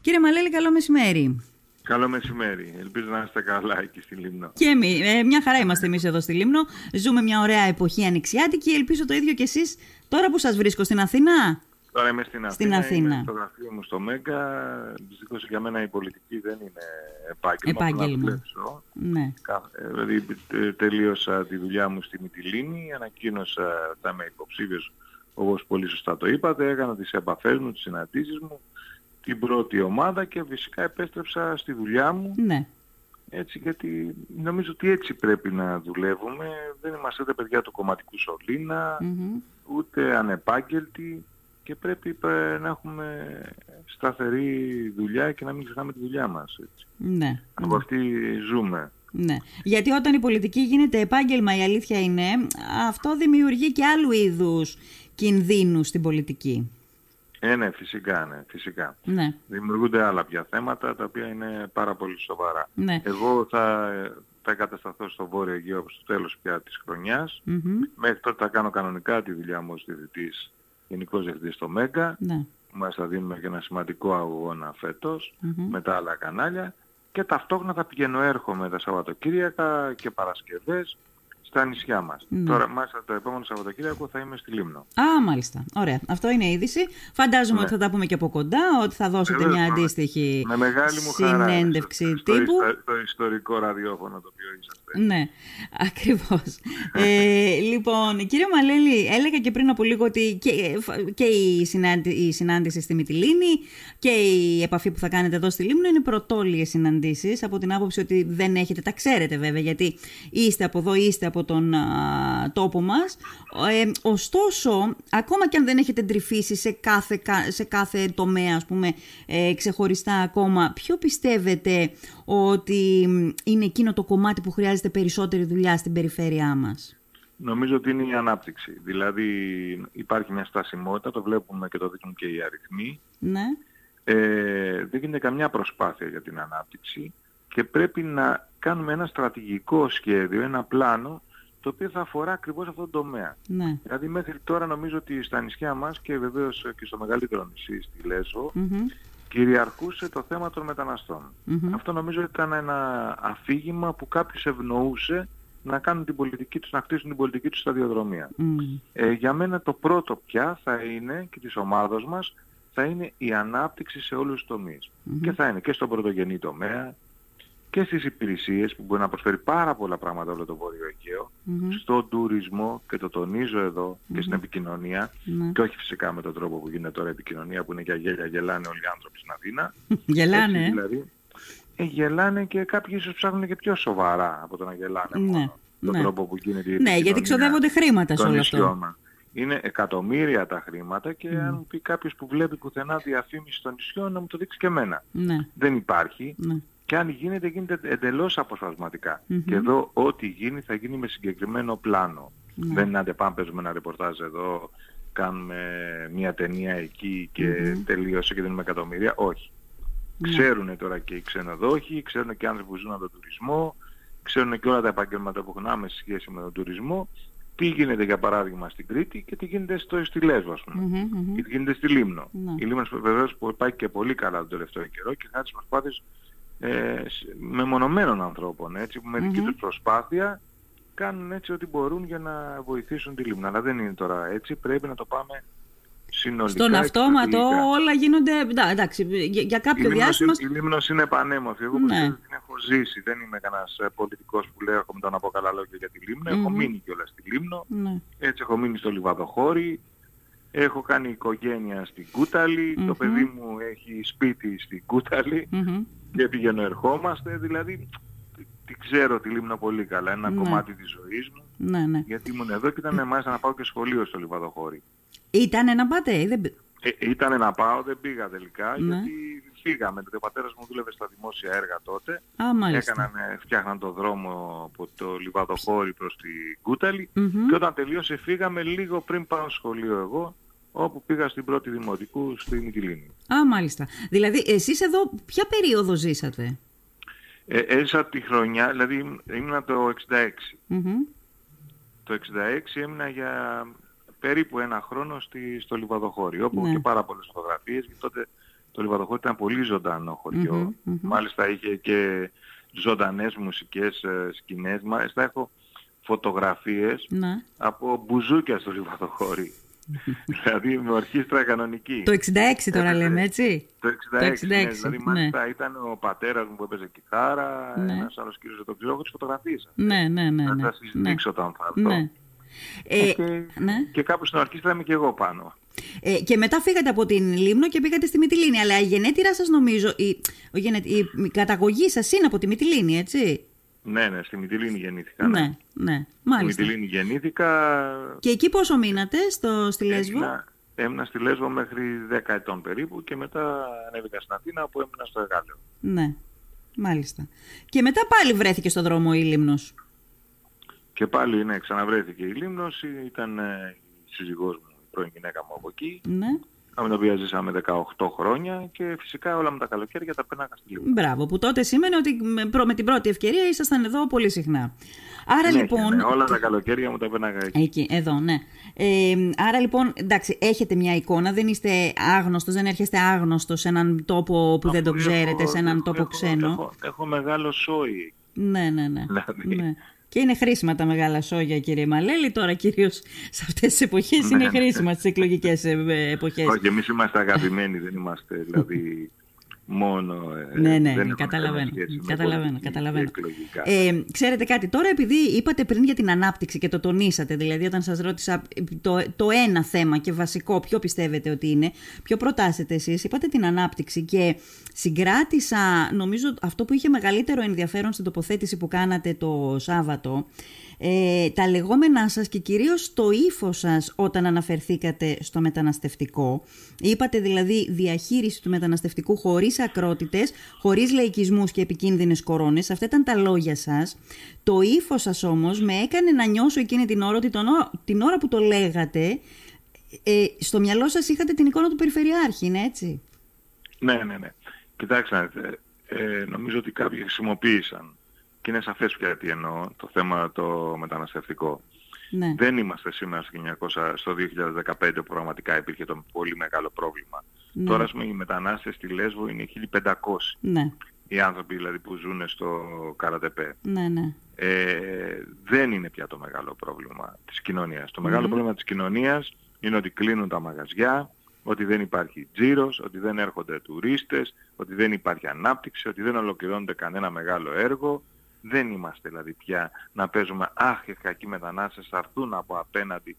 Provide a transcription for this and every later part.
Κύριε Μαλέλη, καλό μεσημέρι. Καλό μεσημέρι. Ελπίζω να είστε καλά εκεί στη Λίμνο. Και εμεί. Ε, μια χαρά είμαστε εμείς εδώ στη Λίμνο. Ζούμε μια ωραία εποχή ανοιξιάτικη. Ελπίζω το ίδιο κι εσείς τώρα που σας βρίσκω στην Αθήνα. Τώρα είμαι στην Αθήνα. Στην Αθήνα. Είμαι στο γραφείο μου στο Μέγκα. Δυστυχώς για μένα η πολιτική δεν είναι επάγγελμα. Επάγγελμα. Ναι. Ε, δηλαδή ε, τελείωσα τη δουλειά μου στη Μυτιλίνη, ανακοίνωσα ότι θα είμαι υποψήφιος όπως πολύ σωστά το είπατε, έκανα τις επαφές μου, τις συναντήσεις μου, την πρώτη ομάδα και φυσικά επέστρεψα στη δουλειά μου. Ναι. Έτσι, γιατί νομίζω ότι έτσι πρέπει να δουλεύουμε. Δεν είμαστε ούτε παιδιά του κομματικού ούτε ανεπάγγελτοι και πρέπει να έχουμε σταθερή δουλειά και να μην ξεχνάμε τη δουλειά μας. Έτσι. Ναι. Από ναι. αυτή ζούμε. Ναι. Γιατί όταν η πολιτική γίνεται επάγγελμα, η αλήθεια είναι, αυτό δημιουργεί και άλλου είδους κινδύνους στην πολιτική. Ε, ναι, φυσικά, ναι, φυσικά. Ναι. Δημιουργούνται άλλα πια θέματα, τα οποία είναι πάρα πολύ σοβαρά. Ναι. Εγώ θα, θα εγκατασταθώ στο Βόρειο Αιγαίο από το τέλος πια της χρονιας Μέχρι τότε θα κάνω κανονικά τη δουλειά μου ως διευθυντής, γενικός διευθυντής στο ΜΕΓΑ. Ναι. Μας θα δίνουμε και ένα σημαντικό αγώνα με τα άλλα κανάλια και ταυτόχρονα θα πηγαίνω έρχομαι τα Σαββατοκύριακα και Παρασκευές στα νησιά μας. Ναι. Τώρα, μάλιστα το επόμενο Σαββατοκύριακο θα είμαι στη Λίμνο. Α, μάλιστα. Ωραία. Αυτό είναι είδηση. Φαντάζομαι ναι. ότι θα τα πούμε και από κοντά, ότι θα δώσετε μια αντίστοιχη με μεγάλη μου συνέντευξη χαρά, τύπου. Στο, στο, ιστορικό ραδιόφωνο το οποίο είσαστε. Ναι, ακριβώς. ε, λοιπόν, κύριε Μαλέλη, έλεγα και πριν από λίγο ότι και, και η, η συνάντηση στη Μυτιλίνη και η επαφή που θα κάνετε εδώ στη Λίμνο είναι πρωτόλιες συναντήσεις από την άποψη ότι δεν έχετε, τα ξέρετε βέβαια, γιατί είστε από εδώ, είστε από τον τόπο μας. Ε, ωστόσο, ακόμα και αν δεν έχετε τρυφήσει σε κάθε, σε κάθε τομέα, ας πούμε, ε, ξεχωριστά ακόμα, ποιο πιστεύετε ότι είναι εκείνο το κομμάτι που χρειάζεται περισσότερη δουλειά στην περιφέρειά μας; Νομίζω ότι είναι η ανάπτυξη. Δηλαδή υπάρχει μια στασιμότητα, το βλέπουμε και το δείχνουν και οι αριθμοί. Ναι. Ε, δεν γίνεται καμιά προσπάθεια για την ανάπτυξη και πρέπει να κάνουμε ένα στρατηγικό σχέδιο, ένα πλάνο το οποίο θα αφορά ακριβώς αυτόν τον τομέα. Ναι. Δηλαδή μέχρι τώρα νομίζω ότι στα νησιά μας και βεβαίως και στο μεγαλύτερο νησί, στη λεσο κυριαρχούσε το θέμα των μεταναστων Αυτό νομίζω ήταν ένα αφήγημα που κάποιος ευνοούσε να κάνουν την πολιτική τους, να χτίσουν την πολιτική τους σταδιοδρομία. Ε, για μένα το πρώτο πια θα είναι και της ομάδος μας θα είναι η ανάπτυξη σε όλους τους τομεις Και θα είναι και στον πρωτογενή τομέα και στις υπηρεσίες που μπορεί να προσφέρει πάρα πολλά πράγματα όλο το Βόρειο Αιγαίο, στον τουρισμό και το τονίζω εδώ και στην επικοινωνία ναι. και όχι φυσικά με τον τρόπο που γίνεται τώρα η επικοινωνία που είναι για γέλια, γελάνε όλοι οι άνθρωποι στην Αθήνα. γελάνε. Έτσι, δηλαδή, ε, γελάνε και κάποιοι ίσως ψάχνουν και πιο σοβαρά από το να γελάνε ναι. μόνο. Τον ναι. τρόπο που γίνεται η Ναι, γιατί ξοδεύονται χρήματα σε όλο αυτό. Μας. Είναι εκατομμύρια τα χρήματα και mm. αν πει κάποιος που βλέπει πουθενά διαφήμιση στο νησιό να μου το δείξει και εμένα. Ναι. Δεν υπάρχει. Ναι. Και αν γίνεται, γίνεται εντελώς Και εδώ ό,τι γίνει θα γίνει με συγκεκριμένο πλάνο. Ναι. Δεν είναι άντε πάμε παίζουμε ένα ρεπορτάζ εδώ, κάνουμε μια ταινία εκεί και τελείωσε και δίνουμε εκατομμύρια. Όχι. Ναι. Ξέρουν τώρα και οι ξενοδόχοι, ξέρουν και οι άνθρωποι που ζουν από τον τουρισμό, ξέρουν και όλα τα επαγγέλματα που έχουν άμεση σχέση με τον τουρισμό τι γίνεται για παράδειγμα στην Κρήτη και τι γίνεται στο, στη Λέσβο ας πούμε. Και τι γίνεται στη Λίμνο. Ναι. Η Λίμνος βεβαίως που υπάρχει και πολύ καλά τον τελευταίο καιρό και χάρη τις προσπάθειες ε, μεμονωμένων ανθρώπων έτσι, που με δική τους προσπάθεια κάνουν έτσι ό,τι μπορούν για να βοηθήσουν τη Λίμνο. Αλλά δεν είναι τώρα έτσι, πρέπει να το πάμε συνολικά. Στον αυτόματο όλα γίνονται, εντάξει, για, για κάποιο η διάστημα... η Λίμνος είναι πανέμορφη. Εγώ ναι. την έχω ζήσει. Δεν είμαι κανένας ε, πολιτικός που λέει έχω να πω καλά λόγια για τη Λίμνο. Έχω μείνει κιόλας στη Λίμνο. Ναι. Έτσι έχω μείνει στο Λιβαδοχώρι. Έχω κάνει οικογένεια στην κουταλη Το παιδί μου έχει σπίτι στην κουταλη Και πηγαίνω ερχόμαστε. Δηλαδή τη ξέρω τη Λίμνο πολύ καλά. Ένα Ναι. κομμάτι της ζωής μου. Ναι, ναι. Γιατί ήμουν εδώ και ήταν μάλιστα να πάω και σχολείο στο Λιβαδοχώρι. Ήταν να πάτε, ή δεν... Ε, ήταν να πάω, δεν πήγα τελικά, Ναι. γιατί φύγαμε. Γιατί ο πατέρας μου δούλευε στα δημόσια έργα τότε. Α, μάλιστα. Έκαναν, φτιάχναν το δρόμο από το Λιβαδοχώρι προς τη Κούταλη Μμμ. και όταν τελείωσε φύγαμε λίγο πριν πάω στο σχολείο εγώ, όπου πήγα στην πρώτη δημοτικού στη Μυτιλίνη. Α, μάλιστα. Δηλαδή, εσείς εδώ ποια περίοδο ζήσατε; Ε, έζησα τη χρονιά, δηλαδή ήμουνα το 66. Μμμ. Το 66 έμεινα για περίπου ένα χρόνο στη, στο Λιβαδοχώρι, όπου Ναι. και πάρα πολλές φωτογραφίες, γιατί τότε το Λιβαδοχώρι ήταν πολύ ζωντανό Μάλιστα είχε και ζωντανές μουσικές ε, σκηνές. Μάλιστα έχω φωτογραφίες ναι. από μπουζούκια στο Λιβαδοχώρι. δηλαδή με ορχήστρα κανονική. Το 66 τώρα λέμε, έτσι; Το 66, το 66 ναι, δηλαδή ναι. μάλιστα ήταν ο πατέρας μου που έπαιζε κιθάρα, ναι. ένας άλλος κύριος δεν το ξέρω, έχω τις φωτογραφίες. Ναι, ναι, ναι. Θα ναι, τα συζητήσω ναι. όταν θα έρθω. Ναι. Ε, και, ναι. και κάπου στην ορχήστρα είμαι και εγώ πάνω. Ε, και μετά φύγατε από την Λίμνο και πήγατε στη Μυτιλίνη. Αλλά η γενέτειρα σας νομίζω, η, η, η καταγωγή σας είναι από τη Μυτιλίνη, έτσι; Ναι, ναι, στη Μυτιλίνη γεννήθηκα. Ναι, ναι, ναι μάλιστα. Στη Μυτιλίνη γεννήθηκα. Και εκεί πόσο μείνατε στο, στη Λέσβο; Έμεινα, έμεινα στη Λέσβο μέχρι 10 ετών περίπου και μετά ανέβηκα στην Αθήνα που έμεινα στο Εγάλεο. Ναι, μάλιστα. Και μετά πάλι βρέθηκε στο δρόμο η Λίμνος. Και πάλι, ναι, ξαναβρέθηκε η Λίμνος, ήταν ε, η σύζυγός μου, η πρώην γυναίκα μου από εκεί. Ναι με την οποία ζήσαμε 18 χρόνια και φυσικά όλα με τα καλοκαίρια τα πέρναγα στη Λίμνο. Μπράβο, που τότε σήμαινε ότι με την πρώτη ευκαιρία ήσασταν εδώ πολύ συχνά. Άρα ναι, λοιπόν. Ναι, όλα τα καλοκαίρια μου τα πέρναγα εκεί. εκεί εδώ, ναι. Ε, άρα λοιπόν, εντάξει, έχετε μια εικόνα, δεν είστε άγνωστος, δεν έρχεστε άγνωστος σε έναν τόπο που δεν το ξέρετε, σε έναν τόπο ξένο; Έχω, έχω μεγάλο σόι. Ναι, ναι, ναι. Δηλαδή. ναι. Και είναι χρήσιμα τα μεγάλα σόγια, κύριε Μαλέλη. Τώρα, κυρίως σε αυτές τις εποχές, είναι ναι, ναι. χρήσιμα στις εκλογικές ε, εποχές. Όχι, εμείς είμαστε αγαπημένοι, δεν είμαστε δηλαδή μόνο. Ε, ναι, ναι, δεν καταλαβαίνω. Καταλαβαίνω, καταλαβαίνω. Ε, ξέρετε κάτι, τώρα επειδή είπατε πριν για την ανάπτυξη και το τονίσατε, δηλαδή όταν σας ρώτησα το, το ένα θέμα και βασικό, ποιο πιστεύετε ότι είναι, ποιο προτάσετε εσείς, είπατε την ανάπτυξη και συγκράτησα, νομίζω αυτό που είχε μεγαλύτερο ενδιαφέρον στην τοποθέτηση που κάνατε το Σάββατο, ε, τα λεγόμενά σας και κυρίως το ύφο σας όταν αναφερθήκατε στο μεταναστευτικό. Είπατε δηλαδή διαχείριση του μεταναστευτικού χωρίς ακρότητες, χωρίς λαϊκισμούς και επικίνδυνες κορώνες. Αυτά ήταν τα λόγια σας. Το ύφο σας όμως με έκανε να νιώσω εκείνη την ώρα ότι την ώρα που το λέγατε, ε, στο μυαλό σας είχατε την εικόνα του Περιφερειάρχη, είναι έτσι; Ναι, ναι, ναι. Κοιτάξτε, ε, νομίζω ότι κάποιοι χρησιμοποίησαν και είναι σαφές πια τι εννοώ, το θέμα το μεταναστευτικό. Ναι. Δεν είμαστε σήμερα στο 2015 που πραγματικά υπήρχε το πολύ μεγάλο πρόβλημα. Ναι. Τώρα πούμε, οι μετανάστες στη Λέσβο είναι 1500. Ναι. Οι άνθρωποι δηλαδή που ζουν στο Καρατεπέ. Ναι, ναι. Ε, δεν είναι πια το μεγάλο πρόβλημα της κοινωνίας. Το μεγάλο πρόβλημα της κοινωνίας είναι ότι κλείνουν τα μαγαζιά, ότι δεν υπάρχει τζίρος, ότι δεν έρχονται τουρίστες, ότι δεν υπάρχει ανάπτυξη, ότι δεν ολοκληρώνεται κανένα μεγάλο έργο, δεν είμαστε δηλαδή πια να παίζουμε αχ οι κακοί μετανάστες θα έρθουν από απέναντι,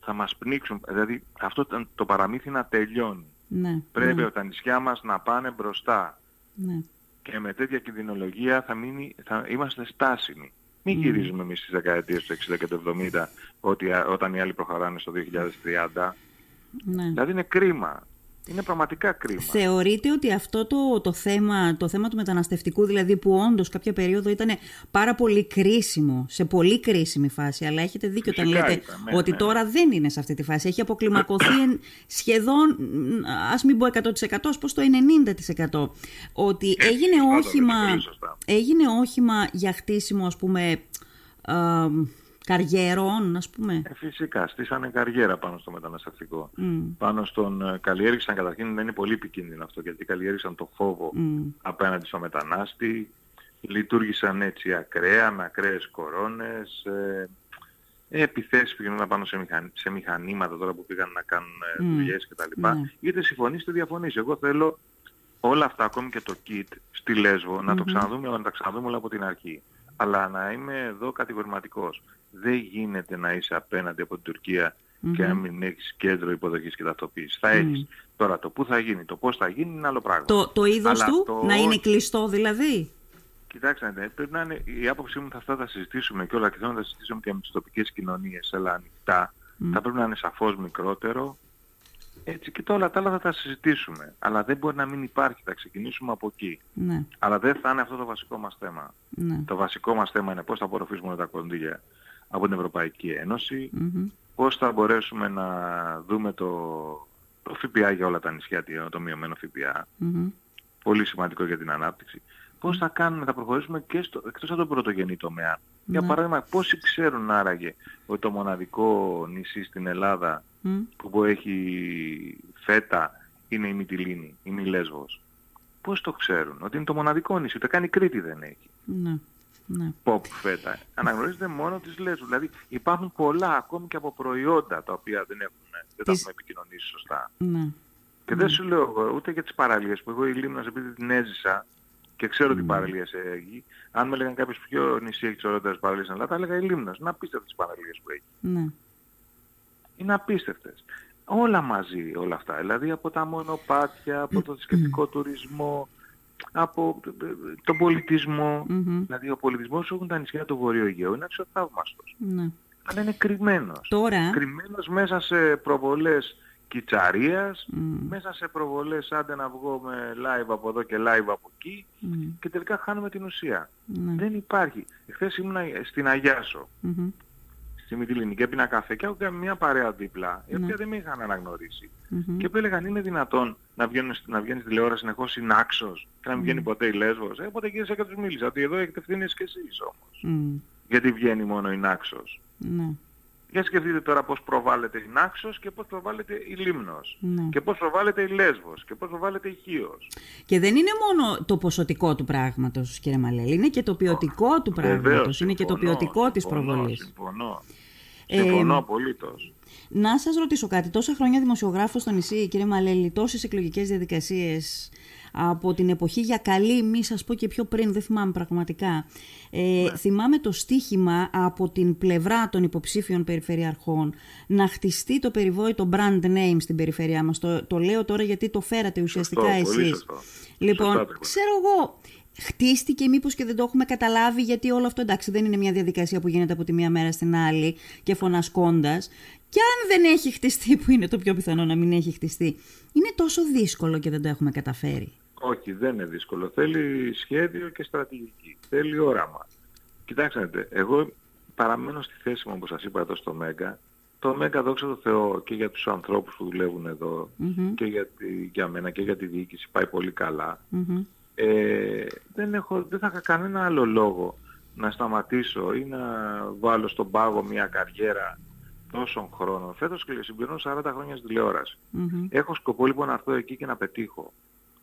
θα μας πνίξουν. Δηλαδή αυτό το παραμύθι να τελειώνει. Ναι, Πρέπει ναι. τα νησιά μας να πάνε μπροστά. Ναι. Και με τέτοια κινδυνολογία θα, μείνει, θα είμαστε στάσιμοι. Μην ναι. γυρίζουμε εμείς στις δεκαετίες του 60 και του 70 ότι, όταν οι άλλοι προχωράνε στο 2030. Ναι. Δηλαδή είναι κρίμα. Είναι πραγματικά κρίμα. Θεωρείτε ότι αυτό το, το, θέμα, το θέμα του μεταναστευτικού, δηλαδή που όντως κάποια περίοδο ήταν πάρα πολύ κρίσιμο, σε πολύ κρίσιμη φάση, αλλά έχετε δίκιο όταν λέτε ναι, ότι ναι. τώρα δεν είναι σε αυτή τη φάση. Έχει αποκλιμακωθεί σχεδόν, ας μην πω 100%, πω το 90%. Ότι έγινε όχημα, έγινε όχημα για χτίσιμο, ας πούμε, καριέρων, ας πούμε. Ε, φυσικά, στήσανε καριέρα πάνω στο μεταναστευτικό. Πάνω στον ε, καλλιέργησαν, καταρχήν δεν είναι πολύ επικίνδυνο αυτό, γιατί καλλιέργησαν το φόβο απέναντι στο μετανάστη, λειτουργήσαν έτσι ακραία, με ακραίες κορώνες, ε, επιθέσεις που γίνονταν πάνω σε, σε μηχανήματα τώρα που πήγαν να κάνουν mm. δουλειές κτλ. Mm. Είτε συμφωνείς είτε διαφωνείς. Εγώ θέλω όλα αυτά, ακόμη και το kit στη Λέσβο, να το ξαναδούμε, να τα ξαναδούμε όλα από την αρχή. Αλλά να είμαι εδώ κατηγορηματικός δεν γίνεται να είσαι απέναντι από την τουρκια και να μην έχεις κέντρο υποδοχής και ταυτοποίησης. Θα έχεις. Τώρα το πού θα γίνει, το πώς θα γίνει είναι άλλο πράγμα. Το, το είδος του, να είναι κλειστό δηλαδή; Κοιτάξτε, ναι, πρέπει να είναι, η άποψή μου θα αυτά θα συζητήσουμε και όλα και θέλω να τα συζητήσουμε και με τις τοπικές κοινωνίες, αλλά ανοιχτά. Θα πρέπει να είναι σαφώς μικρότερο. Έτσι και όλα τα άλλα θα τα συζητήσουμε. Αλλά δεν μπορεί να μην υπάρχει, θα ξεκινήσουμε από εκεί. Ναι. Αλλά δεν θα είναι αυτό το βασικό μας θέμα. Ναι. Το βασικό μας θέμα είναι πώς θα απορροφήσουμε τα κονδύλια από την Ευρωπαϊκή Ένωση, πώς θα μπορέσουμε να δούμε το, το ΦΠΑ για όλα τα νησιά, το μειωμένο ΦΠΑ, πολύ σημαντικό για την ανάπτυξη. Πώς θα κάνουμε, θα προχωρήσουμε και στο, εκτός από τον πρωτογενή τομέα. Για ναι. παράδειγμα, πόσοι ξέρουν άραγε ότι το μοναδικό νησί στην Ελλάδα που έχει φέτα είναι η Μυτιλίνη, η Μιλέσβος. Πώς το ξέρουν, ότι είναι το μοναδικό νησί, το κάνει Κρήτη δεν έχει. Ναι. Ναι. Pop φέτα. Αναγνωρίζεται μόνο τις Λέσβους. Δηλαδή υπάρχουν πολλά ακόμη και από προϊόντα τα οποία δεν, έχουν, δεν τα έχουμε επικοινωνήσει σωστά. Ναι. Και δεν σου λέω εγώ ούτε για τις παραλίες που εγώ η Λίμνος επειδή την έζησα και ξέρω τι παραλίες έχει. Αν με έλεγαν κάποιος ποιο νησί έχει τις ωραίες παραλίες στην Ελλάδα, θα έλεγα η Λίμνος. Είναι απίστευτες τις παραλίες που έχει. Ναι. Είναι απίστευτες. Όλα μαζί όλα αυτά. Δηλαδή από τα μονοπάτια, από το θρησκευτικό τουρισμό, από τον πολιτισμό. Δηλαδή ο πολιτισμός που έχουν τα νησιά του Βορείου Αιγαίου είναι αξιοθαύμαστος. Ναι. Αλλά είναι κρυμμένος. Τώρα... Κρυμμένος μέσα σε προβολές κιτσαρίας, μέσα σε προβολές άντε να βγω με live από εδώ και live από εκεί και τελικά χάνουμε την ουσία. Ναι. Δεν υπάρχει. Εχθές ήμουν στην Αγιάσο, στη Μητυλίνη και έπινα καφέ και έχω μια παρέα δίπλα, η Ναι. οποία δεν με είχαν αναγνωρίσει. Και που έλεγαν είναι δυνατόν να, βγαίνουν, να βγαίνει στη τηλεόραση συνεχώς η Νάξος και να μην βγαίνει ποτέ η Λέσβος. Ε, οπότε γύρισα και τους μίλησα ότι εδώ έχετε ευθύνες και εσείς όμως. Μμ. Γιατί βγαίνει μόνο η Νάξος. Ναι. Για σκεφτείτε τώρα πώς προβάλλεται η Νάξος και πώς προβάλλεται η Λίμνος. Ναι. Και πώς προβάλλεται η Λέσβος και πώς προβάλλεται η Χίος. Και δεν είναι μόνο το ποσοτικό του πράγματος, κύριε Μαλέλη, είναι και το ποιοτικό του Βεβαίως, πράγματος, είναι και το συμφωνώ, ποιοτικό της συμφωνώ, προβολής. Συμφωνώ. Ε, Συμφωνώ απολύτως. Να σας ρωτήσω κάτι. Τόσα χρόνια δημοσιογράφος στο νησί, κύριε Μαλέλη, τόσες εκλογικές διαδικασίες από την εποχή για καλή, μη σας πω και πιο πριν, δεν θυμάμαι πραγματικά. Ε, Θυμάμαι το στίχημα από την πλευρά των υποψήφιων περιφερειαρχών να χτιστεί το περιβόητο brand name στην περιφερειά μας. Το, το λέω τώρα γιατί το φέρατε ουσιαστικά Σωστό, πολύ εσείς. σωστό. Λοιπόν, Σωστά το είπατε. ξέρω εγώ, χτίστηκε μήπως και δεν το έχουμε καταλάβει γιατί όλο αυτό εντάξει δεν είναι μια διαδικασία που γίνεται από τη μία μέρα στην άλλη και φωνασκώντας και αν δεν έχει χτιστεί που είναι το πιο πιθανό να μην έχει χτιστεί είναι τόσο δύσκολο και δεν το έχουμε καταφέρει. Όχι, δεν είναι δύσκολο. Θέλει σχέδιο και στρατηγική. Θέλει όραμα. Κοιτάξτε, να δείτε, εγώ παραμένω στη θέση μου, όπως σας είπα εδώ στο Μέγκα. Το Μέγκα, δόξα τω Θεώ, και για τους ανθρώπους που δουλεύουν εδώ Μμμ. και για, τη, για μένα και για τη διοίκηση πάει πολύ καλά. Μμμ. Ε, δεν, έχω, δεν θα είχα κανένα άλλο λόγο να σταματήσω ή να βάλω στον πάγο μια καριέρα τόσων χρόνων. Φέτος και συμπληρώνω 40 χρόνια στην τηλεόραση. Μμμ. Έχω σκοπό λοιπόν να έρθω εκεί και να πετύχω.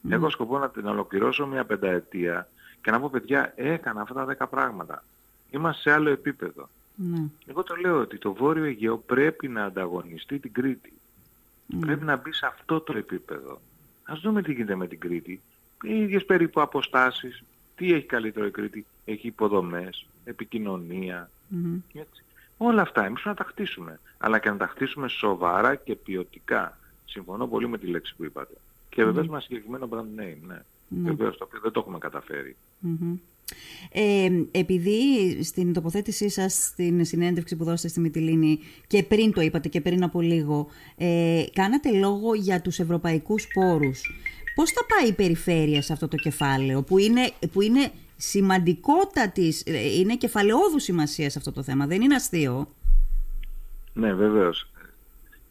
Έχω σκοπό να την ολοκληρώσω μια πενταετία και να πω παιδιά έκανα αυτά τα δέκα πράγματα. Είμαστε σε άλλο επίπεδο. Ναι. Εγώ το λέω ότι το Βόρειο Αιγαίο πρέπει να ανταγωνιστεί την Κρήτη. Πρέπει να μπει σε αυτό το επίπεδο. Ας δούμε τι γίνεται με την Κρήτη. Οι ίδιες περίπου αποστάσεις. Τι έχει καλύτερο η Κρήτη; Έχει υποδομές, επικοινωνία. Μμμ. Έτσι. Όλα αυτά εμείς πρέπει να τα χτίσουμε. Αλλά και να τα χτίσουμε σοβαρά και ποιοτικά. Συμφωνώ πολύ με τη λέξη που είπατε. Και βεβαίως με ένα συγκεκριμένο brand name, ναι. Ναι. Βεβαίως, το οποίο δεν το έχουμε καταφέρει. Μμμ. Ε, επειδή στην τοποθέτησή σας στην συνέντευξη που δώσατε στη Μυτιλίνη και πριν το είπατε και πριν από λίγο ε, κάνατε λόγο για τους ευρωπαϊκούς πόρους πώς θα πάει η περιφέρεια σε αυτό το κεφάλαιο που είναι, που είναι σημαντικότατης ε, είναι κεφαλαιόδου σημασίας σε αυτό το θέμα δεν είναι αστείο; Ναι, βεβαίως.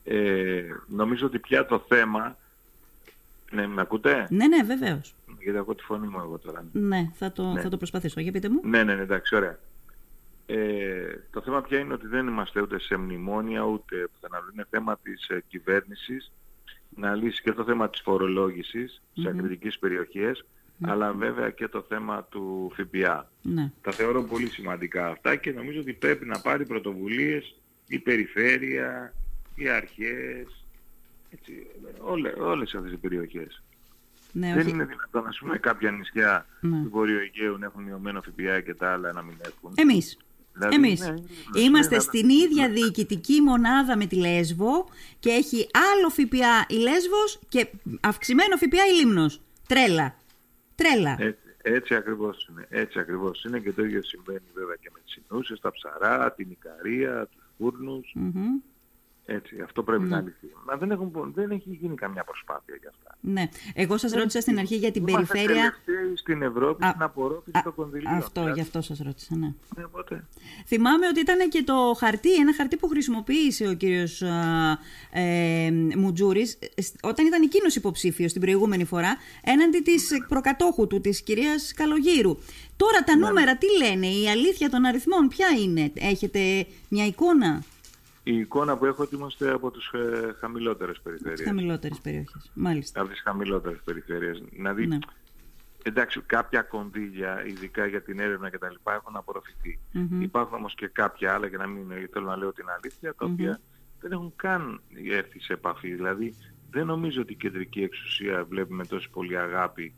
Ε, νομίζω ότι πια το θέμα... Ναι, με ακούτε; ναι ναι βεβαίως Γιατί ακούω τη φωνή μου εγώ τώρα. ναι θα το, Ναι. θα το προσπαθήσω για πείτε μου Ναι, ναι, ναι, εντάξει, ωραία. Ε, το θέμα πια είναι ότι δεν είμαστε ούτε σε μνημόνια, ούτε πουθενά. Είναι θέμα της ε, κυβέρνησης να λύσει και το θέμα της φορολόγησης σε ακριτικές περιοχές, αλλά βέβαια και το θέμα του ΦΠΑ. ναι. Τα θεωρώ πολύ σημαντικά αυτά και νομίζω ότι πρέπει να πάρει πρωτοβουλίες η περιφέρεια, οι αρχές, έτσι, όλε, όλες αυτές οι περιοχές. Ναι, Δεν όχι. είναι δυνατόν, ας πούμε, κάποια νησιά Ναι. του Βορείου Αιγαίου να έχουν μειωμένο ΦΠΑ και τα άλλα να μην έχουν. Εμείς. Δηλαδή, Εμείς. ναι, Είμαστε ναι, στην ίδια διοικητική μονάδα με τη Λέσβο και έχει άλλο ΦΠΑ η Λέσβος και αυξημένο ΦΠΑ η Λίμνος. Τρέλα. Τρέλα. Έτσι, έτσι ακριβώς είναι. Έτσι ακριβώς είναι και το ίδιο συμβαίνει βέβαια και με τις συνούσες, τα ψαρά, την Ικαρία, τους φούρνους. Μμμ. Έτσι, αυτό πρέπει να λυθεί. Μα δεν, έχουν, δεν έχει γίνει καμιά προσπάθεια για αυτά. Ναι. Εγώ σας ρώτησα στην αρχή για την Είμαστε περιφέρεια. τελευταίοι στην Ευρώπη Α, στην απορρόφηση Α, των κονδυλίων. Αυτό, Δηλαδή, γι' αυτό σας ρώτησα, ναι. ναι, οπότε. Θυμάμαι ότι ήταν και το χαρτί, ένα χαρτί που χρησιμοποίησε ο κύριος α, ε, Μουτζούρης ε, σ- όταν ήταν εκείνος υποψήφιος την προηγούμενη φορά έναντι της προκατόχου του, της κυρίας Καλογύρου. Τώρα τα νούμερα τι λένε, η αλήθεια των αριθμών ποια είναι, έχετε μια εικόνα; Η εικόνα που έχω ότι είμαστε από τις ε, χαμηλότερες περιφέρειες. Τις χαμηλότερες περιοχές, μάλιστα. Από τις χαμηλότερες περιφέρειες. Δηλαδή, ναι. εντάξει, κάποια κονδύλια, ειδικά για την έρευνα κτλ. έχουν απορροφηθεί. Mm-hmm. Υπάρχουν όμως και κάποια άλλα, για να μην θέλω να λέω την αλήθεια, τα οποία δεν έχουν καν έρθει σε επαφή. Δηλαδή, δεν νομίζω ότι η κεντρική εξουσία βλέπει με τόση πολύ αγάπη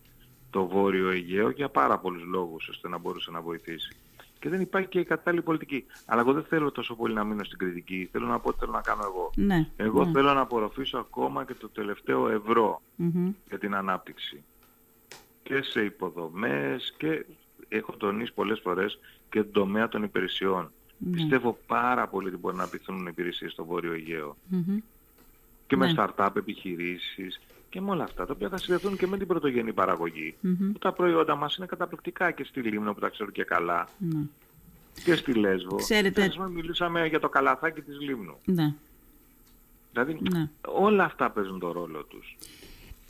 το Βόρειο Αιγαίο για πάρα πολλούς λόγους ώστε να μπορούσε να βοηθήσει και δεν υπάρχει και η κατάλληλη πολιτική. Αλλά εγώ δεν θέλω τόσο πολύ να μείνω στην κριτική. Θέλω να πω τι θέλω να κάνω εγώ. Ναι, εγώ ναι. θέλω να απορροφήσω ακόμα και το τελευταίο για την ανάπτυξη. Και σε υποδομές και έχω τονίσει πολλές φορές και τον τομέα των υπηρεσιών. Ναι. Πιστεύω πάρα πολύ ότι μπορεί να πειθούν υπηρεσίες στο Βόρειο Και με ναι. startup επιχειρήσεις και με όλα αυτά, τα οποία θα συνδεθούν και με την πρωτογενή παραγωγή. Mm-hmm. Που τα προϊόντα μας είναι καταπληκτικά και στη Λίμνο που τα ξέρω και καλά. Mm. Και στη Λέσβο. Ξέρετε... Και μιλήσαμε για το καλαθάκι της Λήμνου. Ναι. Δηλαδή ναι. όλα αυτά παίζουν το ρόλο τους.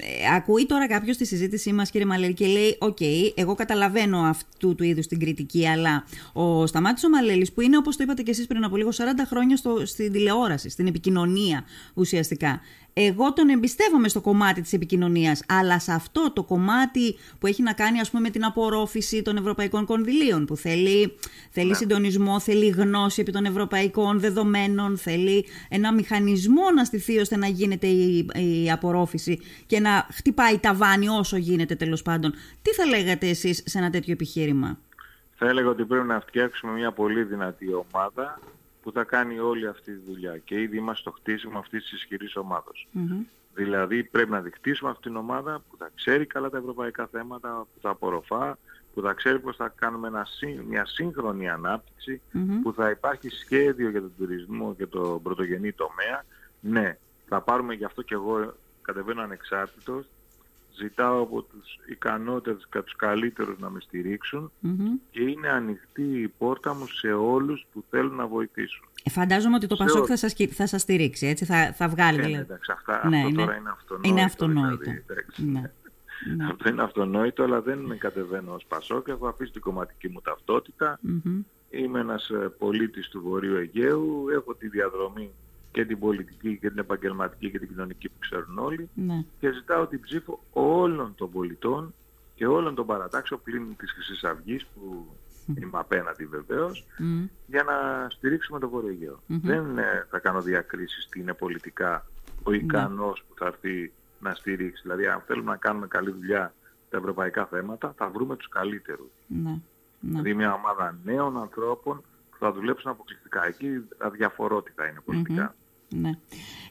Ε, ακούει τώρα κάποιος τη συζήτησή μας, κύριε Μαλέλη, και λέει: OK, okay, εγώ καταλαβαίνω αυτού του είδους την κριτική, αλλά ο Σταμάτης ο Μαλέλης, που είναι όπως το είπατε και εσείς πριν από λίγο, 40 χρόνια στο, στην τηλεόραση, στην επικοινωνία ουσιαστικά, εγώ τον εμπιστεύομαι στο κομμάτι της επικοινωνίας, αλλά σε αυτό το κομμάτι που έχει να κάνει ας πούμε με την απορρόφηση των ευρωπαϊκών κονδυλίων, που θέλει, θέλει ναι. συντονισμό, θέλει γνώση επί των ευρωπαϊκών δεδομένων, θέλει ένα μηχανισμό να στηθεί ώστε να γίνεται η, η απορρόφηση και να χτυπάει τα βάνη όσο γίνεται τέλος πάντων. Τι θα λέγατε εσείς σε ένα τέτοιο επιχείρημα; Θα έλεγα ότι πρέπει να φτιάξουμε μια πολύ δυνατή ομάδα που θα κάνει όλη αυτή τη δουλειά. Και ήδη είμαστε στο χτίσιμο αυτής της ισχυρής Δηλαδή πρέπει να δικτύσουμε αυτή την ομάδα που θα ξέρει καλά τα ευρωπαϊκά θέματα, που θα απορροφά, που θα ξέρει πώς θα κάνουμε ένα, μια σύγχρονη που θα υπάρχει σχέδιο για τον τουρισμό και το πρωτογενή τομέα. Ναι, θα πάρουμε γι' αυτό και εγώ κατεβαίνω ανεξάρτητος, ζητάω από τους ικανότερους και τους καλύτερους να με στηρίξουν και είναι ανοιχτή η πόρτα μου σε όλους που θέλουν να βοηθήσουν. Ε, φαντάζομαι ότι το σε Πασόκ θα σας, θα σας στηρίξει, έτσι, θα, θα βγάλει. Ε, δηλαδή. εντάξει, αυτά, ναι, αυτό είναι, τώρα είναι αυτονόητο. Είναι αυτονόητο. Δηλαδή, ναι. Ναι. Αυτό είναι αυτονόητο, αλλά δεν με κατεβαίνω ως Πασόκ. Έχω αφήσει την κομματική μου ταυτότητα. Mm-hmm. Είμαι ένας ε, πολίτης του Βορείου Αιγαίου. Έχω τη διαδρομή και την πολιτική και την επαγγελματική και την κοινωνική που ξέρουν όλοι ναι. και ζητάω την ψήφο όλων των πολιτών και όλων των παρατάξεων πλην της Χρυσής Αυγής που είμαι απέναντι βεβαίως για να στηρίξουμε το Βορειογείο. Δεν ε, θα κάνω διακρίσεις τι είναι πολιτικά ο ναι. ικανός που θα έρθει να στηρίξει. Δηλαδή αν θέλουμε να κάνουμε καλή δουλειά τα ευρωπαϊκά θέματα θα βρούμε τους καλύτερους. Ναι. Δηλαδή μια ομάδα νέων ανθρώπων που θα δουλέψουν αποκλειστικά. Εκεί αδιαφορότητα είναι πολιτικά. Ναι.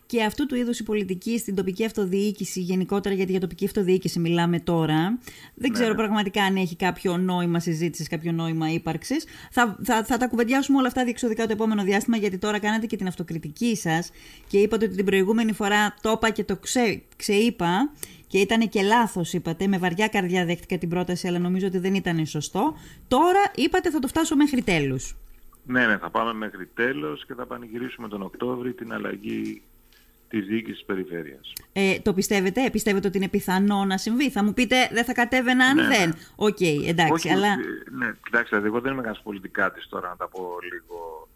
Και αυτού του είδους η πολιτική στην τοπική αυτοδιοίκηση, γενικότερα γιατί για τοπική αυτοδιοίκηση μιλάμε τώρα, δεν ξέρω ναι. πραγματικά αν έχει κάποιο νόημα συζήτησης, κάποιο νόημα ύπαρξης. Θα, θα, θα τα κουβεντιάσουμε όλα αυτά διεξοδικά το επόμενο διάστημα, γιατί τώρα κάνατε και την αυτοκριτική σας και είπατε ότι την προηγούμενη φορά το είπα και το ξε, ξεείπα και ήταν και λάθος, είπατε. Με βαριά καρδιά δέχτηκα την πρόταση, αλλά νομίζω ότι δεν ήταν σωστό. Τώρα είπατε θα το φτάσω μέχρι τέλους. Ναι, ναι, θα πάμε μέχρι τέλος και θα πανηγυρίσουμε τον Οκτώβρη την αλλαγή της διοίκησης της περιφέρειας. Ε, το πιστεύετε, πιστεύετε ότι είναι πιθανό να συμβεί; Θα μου πείτε δεν θα κατέβαινα αν ναι, δεν. Ναι. OK, okay, εντάξει, Όχι, αλλά... Ναι, κοιτάξτε, εγώ δεν είμαι κανένας πολιτικάντης τώρα να τα πω λίγο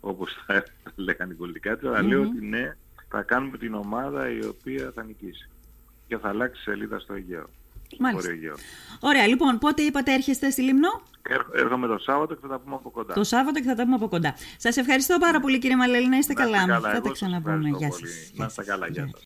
όπως θα λέγανε οι πολιτικάτες, αλλά λέω ότι ναι, θα κάνουμε την ομάδα η οποία θα νικήσει και θα αλλάξει σελίδα στο Αιγαίο. Μάλιστα. Ωραία, λοιπόν, πότε είπατε έρχεστε στη Λίμνο; Έρχομαι το Σάββατο και θα τα πούμε από κοντά. Το Σάββατο και θα τα πούμε από κοντά. Σας ευχαριστώ πάρα πολύ, κύριε Μαλέλη. Να είστε καλά. καλά. Θα τα ξαναπούμε. Γεια σας. Να είστε καλά. Γεια σας.